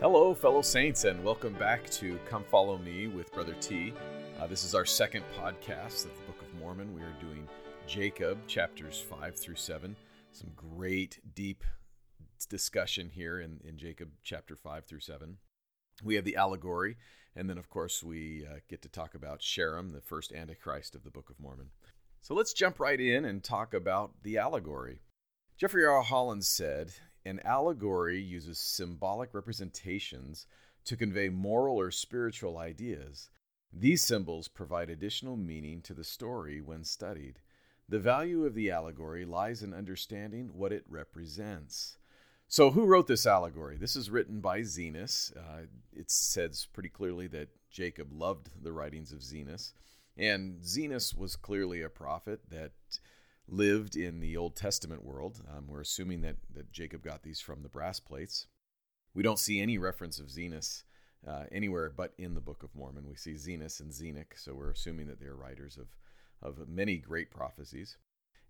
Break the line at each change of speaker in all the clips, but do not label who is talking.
Hello, fellow saints, and welcome back to Come Follow Me with Brother T. Uh, this is our second podcast of the Book of Mormon. We are doing Jacob, chapters 5 through 7. Some great, deep discussion here in, in Jacob, chapter 5 through 7. We have the allegory, and then, of course, we uh, get to talk about Sherem, the first Antichrist of the Book of Mormon. So let's jump right in and talk about the allegory. Jeffrey R. Holland said, An allegory uses symbolic representations to convey moral or spiritual ideas. These symbols provide additional meaning to the story when studied. The value of the allegory lies in understanding what it represents. So, who wrote this allegory? This is written by Zenos. Uh, it says pretty clearly that Jacob loved the writings of Zenos. And Zenos was clearly a prophet that lived in the Old Testament world. Um, we're assuming that, that Jacob got these from the brass plates. We don't see any reference of Zenos uh, anywhere but in the Book of Mormon. We see Zenos and Zenock, so we're assuming that they're writers of, of many great prophecies.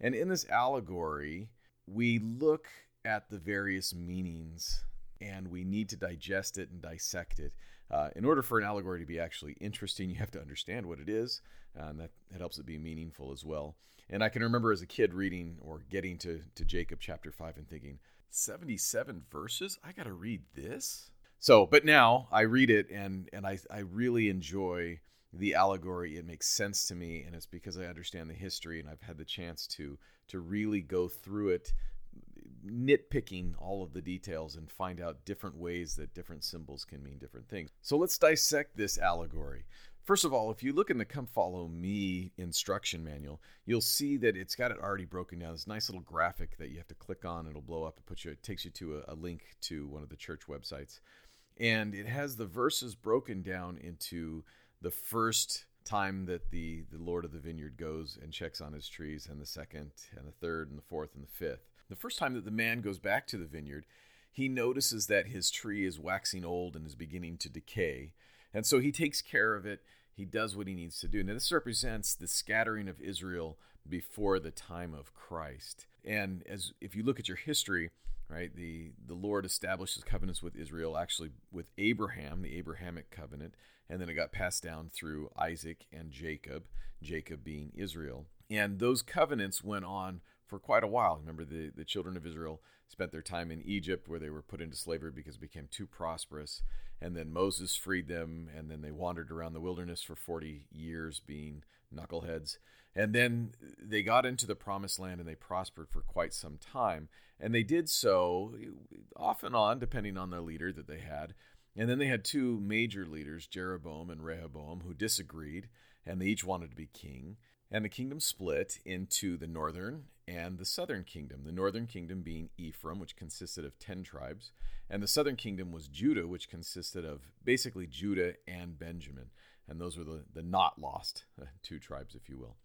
And in this allegory, we look at the various meanings and we need to digest it and dissect it. Uh, in order for an allegory to be actually interesting, you have to understand what it is, uh, and that, that helps it be meaningful as well. And I can remember as a kid reading or getting to, to Jacob chapter 5 and thinking, 77 verses? I got to read this? So, but now I read it and, and I, I really enjoy the allegory. It makes sense to me, and it's because I understand the history and I've had the chance to, to really go through it nitpicking all of the details and find out different ways that different symbols can mean different things. So let's dissect this allegory. First of all, if you look in the Come Follow Me instruction manual, you'll see that it's got it already broken down. This nice little graphic that you have to click on. It'll blow up and put you. It takes you to a, a link to one of the church websites, and it has the verses broken down into the first time that the the Lord of the Vineyard goes and checks on his trees, and the second, and the third, and the fourth, and the fifth. The first time that the man goes back to the vineyard, he notices that his tree is waxing old and is beginning to decay. And so he takes care of it. He does what he needs to do. Now, this represents the scattering of Israel before the time of Christ. And as if you look at your history, right, the, the Lord establishes covenants with Israel, actually with Abraham, the Abrahamic covenant, and then it got passed down through Isaac and Jacob, Jacob being Israel. And those covenants went on for quite a while. Remember, the, the children of Israel spent their time in Egypt where they were put into slavery because it became too prosperous. And then Moses freed them, and then they wandered around the wilderness for 40 years being knuckleheads. And then they got into the promised land and they prospered for quite some time. And they did so off and on, depending on the leader that they had. And then they had two major leaders, Jeroboam and Rehoboam, who disagreed, and they each wanted to be king. And the kingdom split into the northern and the southern kingdom. The northern kingdom being Ephraim, which consisted of 10 tribes, and the southern kingdom was Judah, which consisted of basically Judah and Benjamin. And those were the, the not lost uh, two tribes, if you will.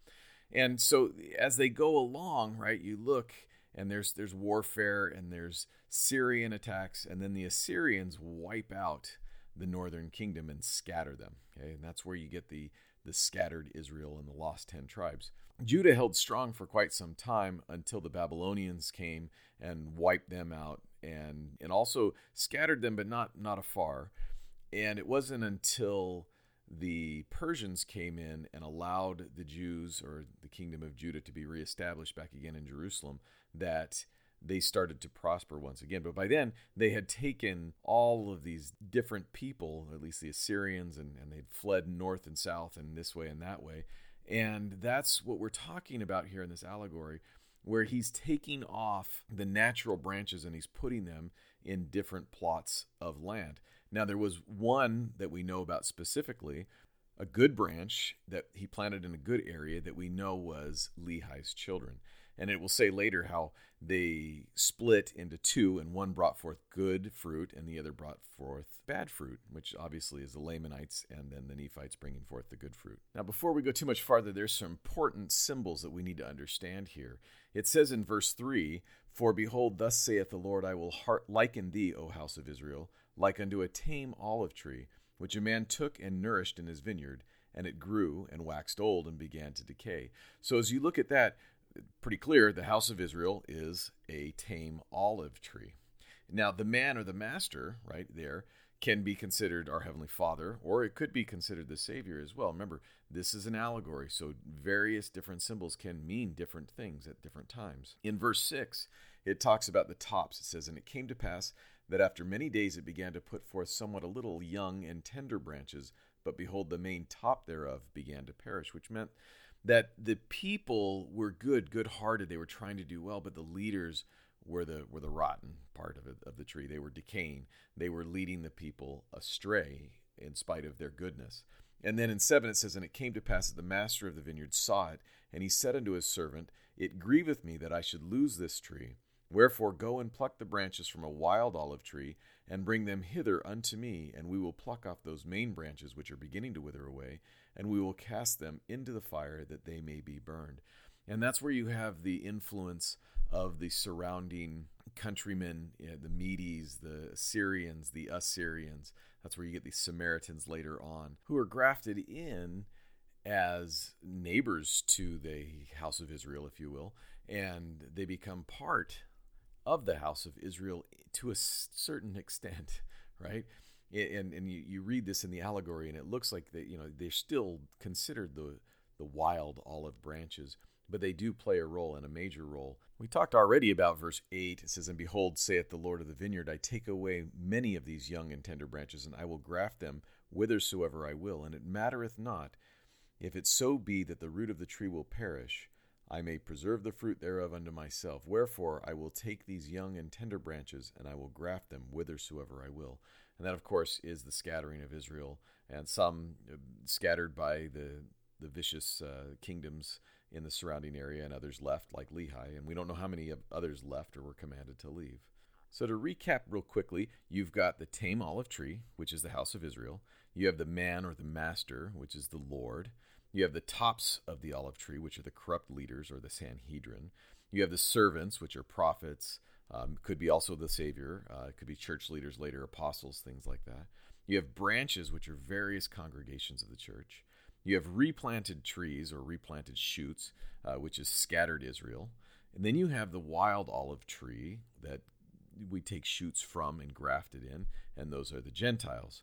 And so as they go along, right, you look and there's there's warfare and there's Syrian attacks, and then the Assyrians wipe out the northern kingdom and scatter them. Okay, and that's where you get the the scattered Israel and the lost 10 tribes. Judah held strong for quite some time until the Babylonians came and wiped them out and and also scattered them but not not afar. And it wasn't until the Persians came in and allowed the Jews or the kingdom of Judah to be reestablished back again in Jerusalem that they started to prosper once again. But by then, they had taken all of these different people, at least the Assyrians, and, and they'd fled north and south and this way and that way. And that's what we're talking about here in this allegory, where he's taking off the natural branches and he's putting them in different plots of land. Now, there was one that we know about specifically, a good branch that he planted in a good area that we know was Lehi's children. And it will say later how they split into two, and one brought forth good fruit, and the other brought forth bad fruit, which obviously is the Lamanites and then the Nephites bringing forth the good fruit. Now, before we go too much farther, there's some important symbols that we need to understand here. It says in verse 3 For behold, thus saith the Lord, I will liken thee, O house of Israel, like unto a tame olive tree, which a man took and nourished in his vineyard and it grew and waxed old and began to decay. So as you look at that, pretty clear the house of Israel is a tame olive tree. Now, the man or the master, right there, can be considered our Heavenly Father, or it could be considered the Savior as well. Remember, this is an allegory, so various different symbols can mean different things at different times. In verse 6, it talks about the tops. It says, And it came to pass that after many days it began to put forth somewhat a little young and tender branches, but behold, the main top thereof began to perish, which meant that the people were good, good hearted. They were trying to do well, but the leaders were the were the rotten part of it, of the tree. They were decaying. They were leading the people astray in spite of their goodness. And then in seven it says, And it came to pass that the master of the vineyard saw it, and he said unto his servant, It grieveth me that I should lose this tree. Wherefore go and pluck the branches from a wild olive tree, and bring them hither unto me, and we will pluck off those main branches which are beginning to wither away, and we will cast them into the fire that they may be burned. And that's where you have the influence of the surrounding countrymen, you know, the Medes, the Syrians, the Assyrians. That's where you get the Samaritans later on, who are grafted in as neighbors to the house of Israel, if you will, and they become part of the house of Israel to a certain extent, right? And, and you, you read this in the allegory, and it looks like they, you know, they're still considered the the wild olive branches, but they do play a role and a major role. We talked already about verse 8. It says, And behold, saith the Lord of the vineyard, I take away many of these young and tender branches, and I will graft them whithersoever I will. And it mattereth not if it so be that the root of the tree will perish, I may preserve the fruit thereof unto myself. Wherefore I will take these young and tender branches, and I will graft them whithersoever I will. And that, of course, is the scattering of Israel, and some uh, scattered by the the vicious uh, kingdoms in the surrounding area, and others left, like Lehi. And we don't know how many others left or were commanded to leave. So, to recap real quickly, you've got the tame olive tree, which is the house of Israel. You have the man or the master, which is the Lord. You have the tops of the olive tree, which are the corrupt leaders or the Sanhedrin. You have the servants, which are prophets, um, could be also the Savior, uh, could be church leaders later, apostles, things like that. You have branches, which are various congregations of the church. You have replanted trees or replanted shoots, uh, which is scattered Israel. And then you have the wild olive tree that we take shoots from and graft it in, and those are the Gentiles.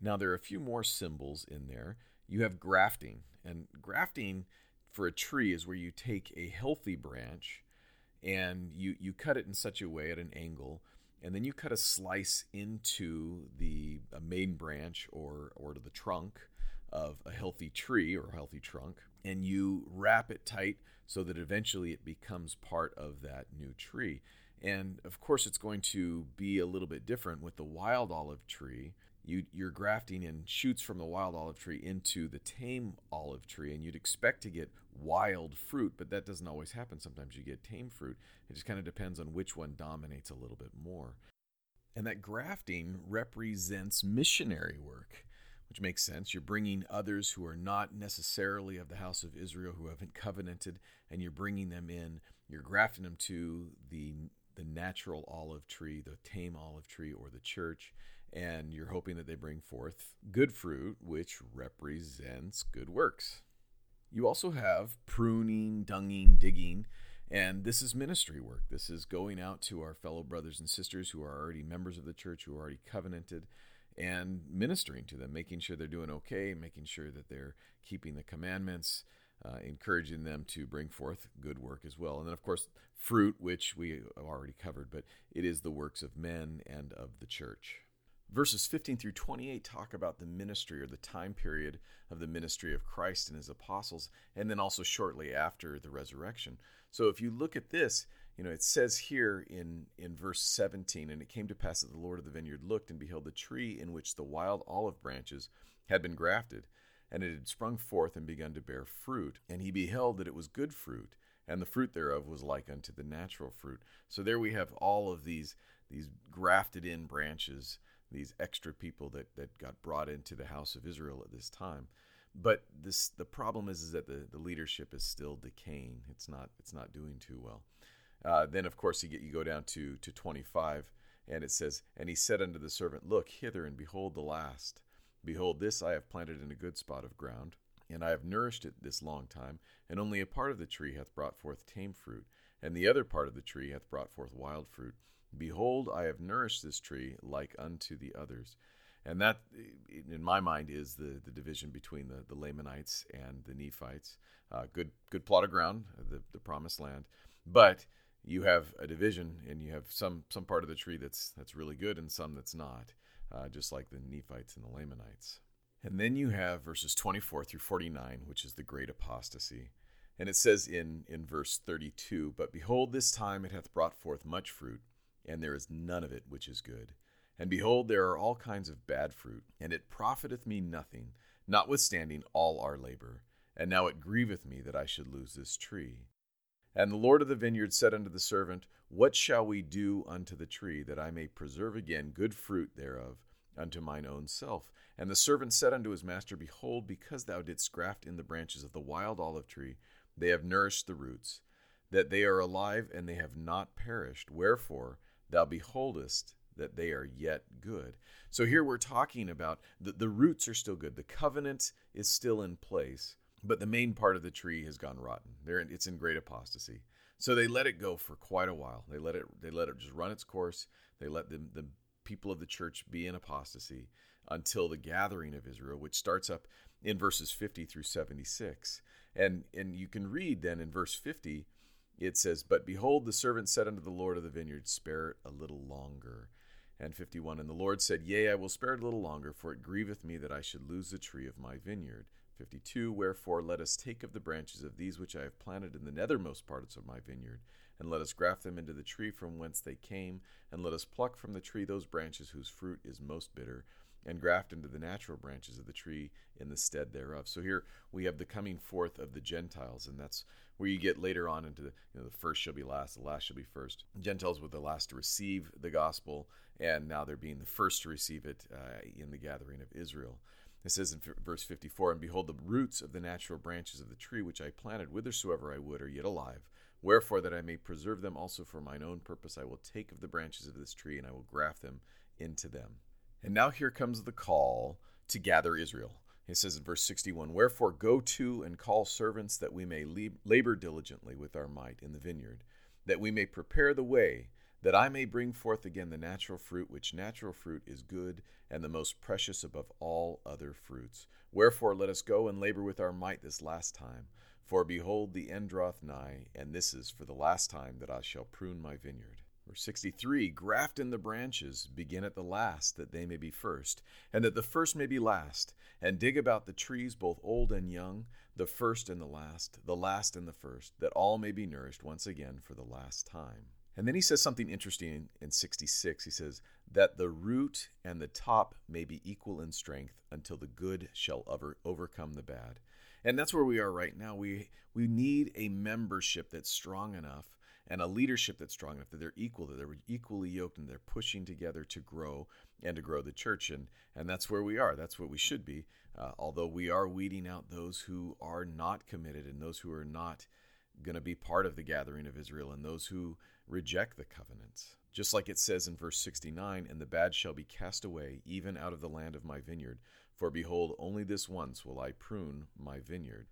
Now, there are a few more symbols in there. You have grafting, and grafting for a tree is where you take a healthy branch and you, you cut it in such a way at an angle and then you cut a slice into the main branch or or to the trunk of a healthy tree or healthy trunk, and you wrap it tight so that eventually it becomes part of that new tree. And of course, it's going to be a little bit different with the wild olive tree. You, you're grafting in shoots from the wild olive tree into the tame olive tree, and you'd expect to get wild fruit, but that doesn't always happen. Sometimes you get tame fruit. It just kind of depends on which one dominates a little bit more. And that grafting represents missionary work which makes sense. You're bringing others who are not necessarily of the house of Israel, who haven't covenanted, and you're bringing them in. You're grafting them to the the natural olive tree, the tame olive tree, or the church, and you're hoping that they bring forth good fruit, which represents good works. You also have pruning, dunging, digging, and this is ministry work. This is going out to our fellow brothers and sisters who are already members of the church, who are already covenanted, and ministering to them, making sure they're doing okay, making sure that they're keeping the commandments, uh, encouraging them to bring forth good work as well. And then, of course, fruit, which we have already covered, but it is the works of men and of the church. Verses 15 through 28 talk about the ministry or the time period of the ministry of Christ and his apostles, and then also shortly after the resurrection. So if you look at this, you know, it says here in, in verse 17, and it came to pass that the Lord of the vineyard looked and beheld the tree in which the wild olive branches had been grafted, and it had sprung forth and begun to bear fruit. And he beheld that it was good fruit, and the fruit thereof was like unto the natural fruit. So there we have all of these these grafted in branches, these extra people that, that got brought into the house of Israel at this time. But this the problem is, is that the, the leadership is still decaying. It's not it's not doing too well. Uh, then, of course, you, get, you go down to, to 25, and it says, And he said unto the servant, Look hither, and behold the last. Behold, this I have planted in a good spot of ground, and I have nourished it this long time, and only a part of the tree hath brought forth tame fruit. and the other part of the tree hath brought forth wild fruit. Behold, I have nourished this tree like unto the others. And that, in my mind, is the, the division between the, the Lamanites and the Nephites. Uh, good good plot of ground, the, the promised land. But you have a division, and you have some some part of the tree that's that's really good, and some that's not, uh, just like the Nephites and the Lamanites. And then you have verses 24 through 49, which is the great apostasy. And it says in, in verse 32 But behold, this time it hath brought forth much fruit, and there is none of it which is good. And behold, there are all kinds of bad fruit, and it profiteth me nothing, notwithstanding all our labor. And now it grieveth me that I should lose this tree. And the Lord of the vineyard said unto the servant, What shall we do unto the tree, that I may preserve again good fruit thereof unto mine own self? And the servant said unto his master, Behold, because thou didst graft in the branches of the wild olive tree, they have nourished the roots, that they are alive and they have not perished. Wherefore thou beholdest that they are yet good. So here we're talking about the, the roots are still good. The covenant is still in place, but the main part of the tree has gone rotten. There it's in great apostasy. So they let it go for quite a while. They let it they let it just run its course. They let the, the people of the church be in apostasy until the gathering of Israel, which starts up in verses 50 through 76. And and you can read then in verse 50 it says, But behold, the servant said unto the Lord of the vineyard, Spare it a little longer. And 51, And the Lord said, Yea, I will spare it a little longer, for it grieveth me that I should lose the tree of my vineyard. 52, Wherefore let us take of the branches of these which I have planted in the nethermost parts of my vineyard, and let us graft them into the tree from whence they came, and let us pluck from the tree those branches whose fruit is most bitter, and graft into the natural branches of the tree in the stead thereof. So here we have the coming forth of the Gentiles, and that's where you get later on into the, you know, the first shall be last, the last shall be first. Gentiles were the last to receive the gospel, and now they're being the first to receive it uh, in the gathering of Israel. It says in verse 54 And behold, the roots of the natural branches of the tree which I planted, whithersoever I would, are yet alive. Wherefore, that I may preserve them also for mine own purpose, I will take of the branches of this tree, and I will graft them into them. And now here comes the call to gather Israel. It says in verse 61 Wherefore go to and call servants that we may labor diligently with our might in the vineyard, that we may prepare the way, that I may bring forth again the natural fruit, which natural fruit is good and the most precious above all other fruits. Wherefore let us go and labor with our might this last time. For behold, the end draweth nigh, and this is for the last time that I shall prune my vineyard. Verse 63 Graft in the branches, begin at the last, that they may be first, and that the first may be last, and dig about the trees, both old and young, the first and the last, the last and the first, that all may be nourished once again for the last time. And then he says something interesting in, in 66. He says, That the root and the top may be equal in strength until the good shall over, overcome the bad. And that's where we are right now. We, we need a membership that's strong enough and a leadership that's strong enough that they're equal, that they're equally yoked and they're pushing together to grow and to grow the church. And, and that's where we are. That's what we should be. Uh, although we are weeding out those who are not committed and those who are not going to be part of the gathering of Israel and those who reject the covenants. Just like it says in verse 69 And the bad shall be cast away, even out of the land of my vineyard. For behold, only this once will I prune my vineyard.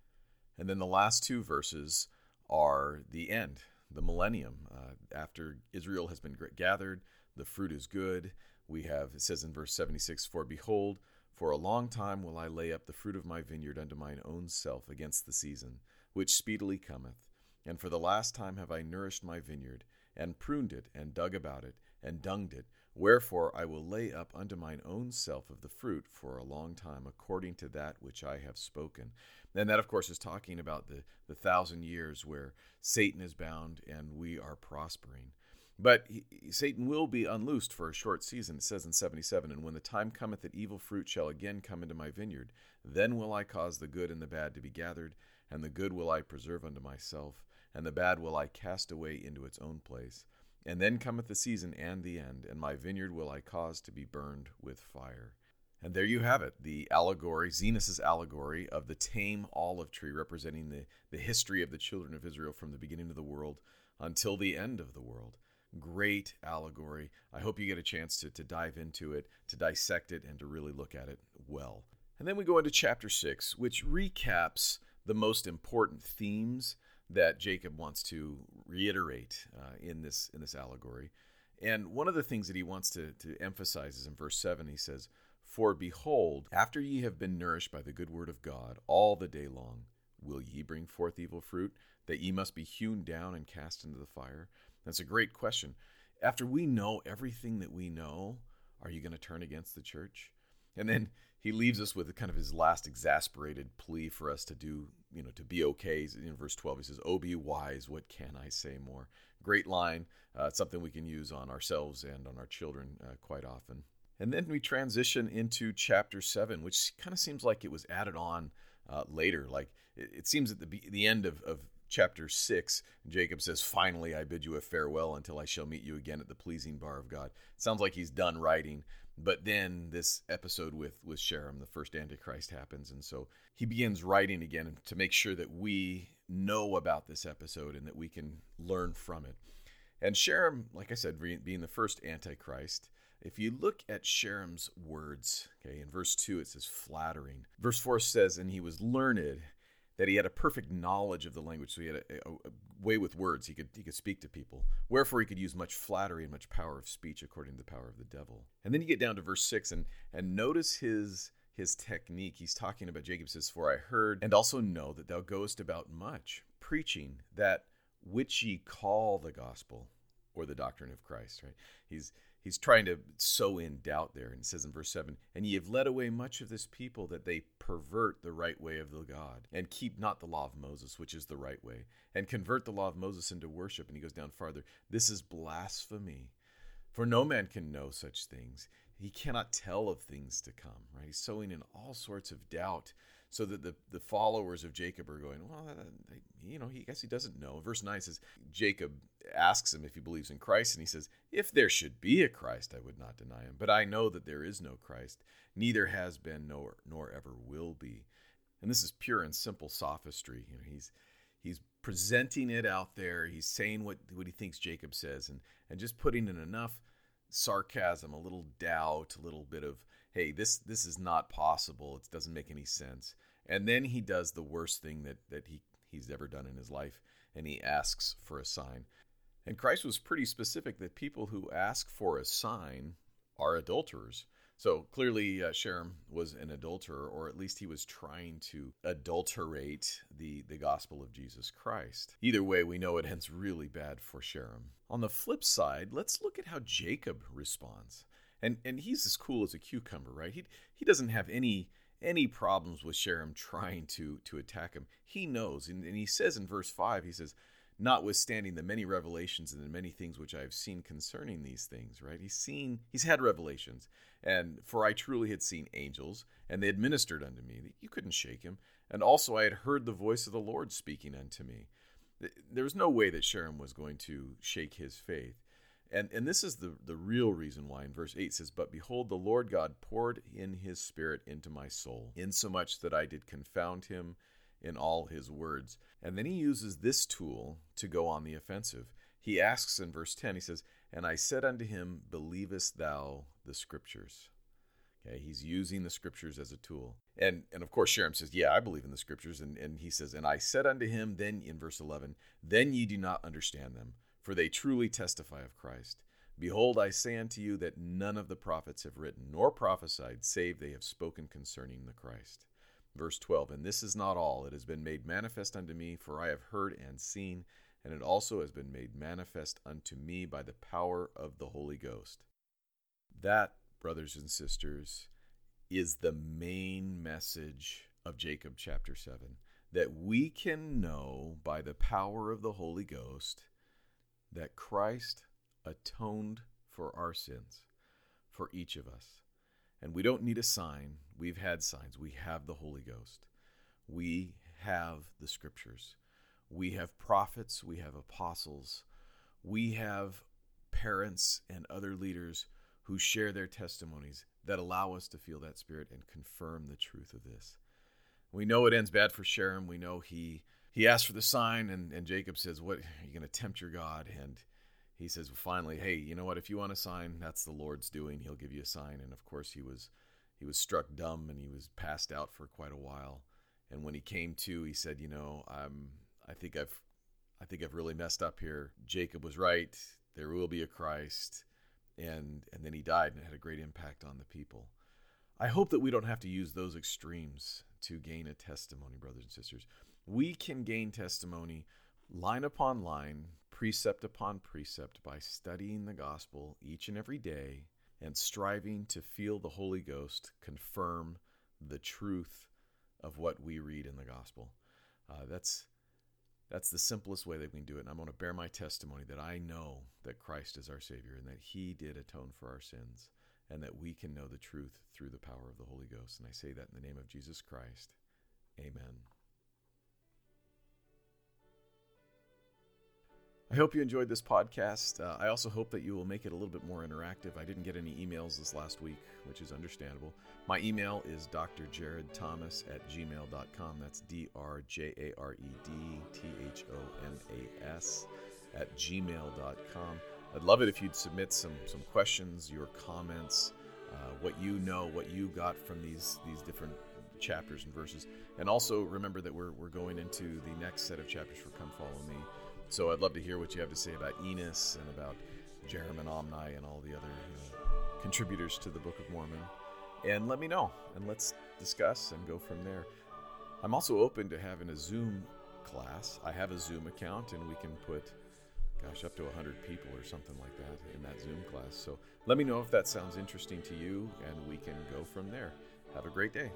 And then the last two verses are the end the millennium. Uh, after Israel has been gathered, the fruit is good. We have, it says in verse 76, For behold, for a long time will I lay up the fruit of my vineyard unto mine own self against the season, which speedily cometh. And for the last time have I nourished my vineyard, and pruned it, and dug about it, and dunged it. Wherefore I will lay up unto mine own self of the fruit for a long time, according to that which I have spoken. And that, of course, is talking about the, the thousand years where Satan is bound and we are prospering. But he, Satan will be unloosed for a short season, it says in 77. And when the time cometh that evil fruit shall again come into my vineyard, then will I cause the good and the bad to be gathered, and the good will I preserve unto myself, and the bad will I cast away into its own place. And then cometh the season and the end, and my vineyard will I cause to be burned with fire. And there you have it, the allegory, Zenos's allegory of the tame olive tree, representing the, the history of the children of Israel from the beginning of the world until the end of the world. Great allegory. I hope you get a chance to, to dive into it, to dissect it, and to really look at it well. And then we go into chapter 6, which recaps the most important themes that Jacob wants to reiterate uh, in this in this allegory. And one of the things that he wants to, to emphasize is in verse 7, he says, For behold, after ye have been nourished by the good word of God all the day long, will ye bring forth evil fruit, that ye must be hewn down and cast into the fire? That's a great question. After we know everything that we know, are you going to turn against the church? And then he leaves us with kind of his last exasperated plea for us to do, you know, to be okay. In verse 12, he says, Oh, be wise, what can I say more? Great line. Uh, something we can use on ourselves and on our children uh, quite often. And then we transition into chapter 7, which kind of seems like it was added on uh, later. Like it, it, seems at the, the end of, of chapter 6, Jacob says, Finally, I bid you a farewell until I shall meet you again at the pleasing bar of God. It sounds like he's done writing. But then this episode with with Sherem, the first Antichrist, happens, and so he begins writing again to make sure that we know about this episode and that we can learn from it. And Sherem, like I said, being the first Antichrist, if you look at Sherem's words, okay, in verse 2 it says flattering. Verse 4 says, and he was learned that he had a perfect knowledge of the language, so he had a, a, a, way with words. He could he could speak to people. Wherefore he could use much flattery and much power of speech, according to the power of the devil. And then you get down to verse six, and and notice his his technique. He's talking about Jacob says, "For I heard and also know that thou goest about much preaching that which ye call the gospel or the doctrine of Christ." Right? He's he's trying to sow in doubt there. And it says in verse 7 And ye have led away much of this people that they pervert the right way of the God, and keep not the law of Moses, which is the right way, and convert the law of Moses into worship. And he goes down farther. This is blasphemy. For no man can know such things. He cannot tell of things to come, right? He's sowing in all sorts of doubt so that the, the followers of Jacob are going, well, uh, you know, he I guess he doesn't know. Verse 9 says, Jacob asks him if he believes in Christ, and he says, If there should be a Christ, I would not deny him. But I know that there is no Christ, neither has been nor nor ever will be. And this is pure and simple sophistry. You know, he's he's presenting it out there. He's saying what what he thinks Jacob says, and and just putting in enough sarcasm, a little doubt, a little bit of hey, this this is not possible. It doesn't make any sense. And then he does the worst thing that, that he, he's ever done in his life, and he asks for a sign. And Christ was pretty specific that people who ask for a sign are adulterers. So clearly, uh, Sherem was an adulterer, or at least he was trying to adulterate the, the gospel of Jesus Christ. Either way, we know it ends really bad for Sherem. On the flip side, let's look at how Jacob responds. And, and he's as cool as a cucumber, right? He, he doesn't have any any problems with Sherem trying to to attack him. He knows, and, and he says in verse five, he says, "Notwithstanding the many revelations and the many things which I have seen concerning these things." Right? He's seen, he's had revelations, and for I truly had seen angels, and they administered unto me. You couldn't shake him. And also I had heard the voice of the Lord speaking unto me. There was no way that Sherem was going to shake his faith. And, and this is the, the real reason why in verse 8 says, But behold, the Lord God poured in his spirit into my soul, insomuch that I did confound him in all his words. And then he uses this tool to go on the offensive. He asks in verse 10, he says, And I said unto him, Believest thou the scriptures? Okay, he's using the scriptures as a tool. And and of course Sherem says, Yeah, I believe in the scriptures. And, and he says, And I said unto him, then in verse 11, Then ye do not understand them for they truly testify of Christ. Behold, I say unto you that none of the prophets have written nor prophesied, save they have spoken concerning the Christ. Verse 12 And this is not all, it has been made manifest unto me, for I have heard and seen, and it also has been made manifest unto me by the power of the Holy Ghost. That, brothers and sisters, is the main message of Jacob chapter 7 that we can know by the power of the Holy Ghost that Christ atoned for our sins, for each of us. And we don't need a sign. We've had signs. We have the Holy Ghost. We have the scriptures. We have prophets. We have apostles. We have parents and other leaders who share their testimonies that allow us to feel that spirit and confirm the truth of this. We know it ends bad for Sherem. We know he he asks for the sign, and, and Jacob says, What are you going to tempt your God? And he says, well, finally, hey, you know what? If you want a sign, that's the Lord's doing. He'll give you a sign. And of course, he was he was struck dumb and he was passed out for quite a while. And when he came to, he said, you know, I'm I think I've I think I've really messed up here. Jacob was right. There will be a Christ. And, and then he died and it had a great impact on the people. I hope that we don't have to use those extremes to gain a testimony, brothers and sisters. We can gain testimony line upon line, precept upon precept, by studying the gospel each and every day and striving to feel the Holy Ghost confirm the truth of what we read in the gospel. Uh, that's that's the simplest way that we can do it. And I'm going to bear my testimony that I know that Christ is our Savior and that He did atone for our sins and that we can know the truth through the power of the Holy Ghost. And I say that in the name of Jesus Christ. Amen. I hope you enjoyed this podcast. Uh, I also hope that you will make it a little bit more interactive. I didn't get any emails this last week, which is understandable. My email is drjaredthomas at gmail.com. That's D R J A R E D T H O M A S at gmail.com. I'd love it if you'd submit some, some questions, your comments, uh, what you know, what you got from these, these different chapters and verses. And also remember that we're, we're going into the next set of chapters for Come Follow Me. So I'd love to hear what you have to say about Enos and about Jarom and Omni and all the other contributors to the Book of Mormon. And let me know, and let's discuss and go from there. I'm also open to having a Zoom class. I have a Zoom account, and we can put, gosh, up to 100 people or something like that in that Zoom class. So let me know if that sounds interesting to you, and we can go from there. Have a great day.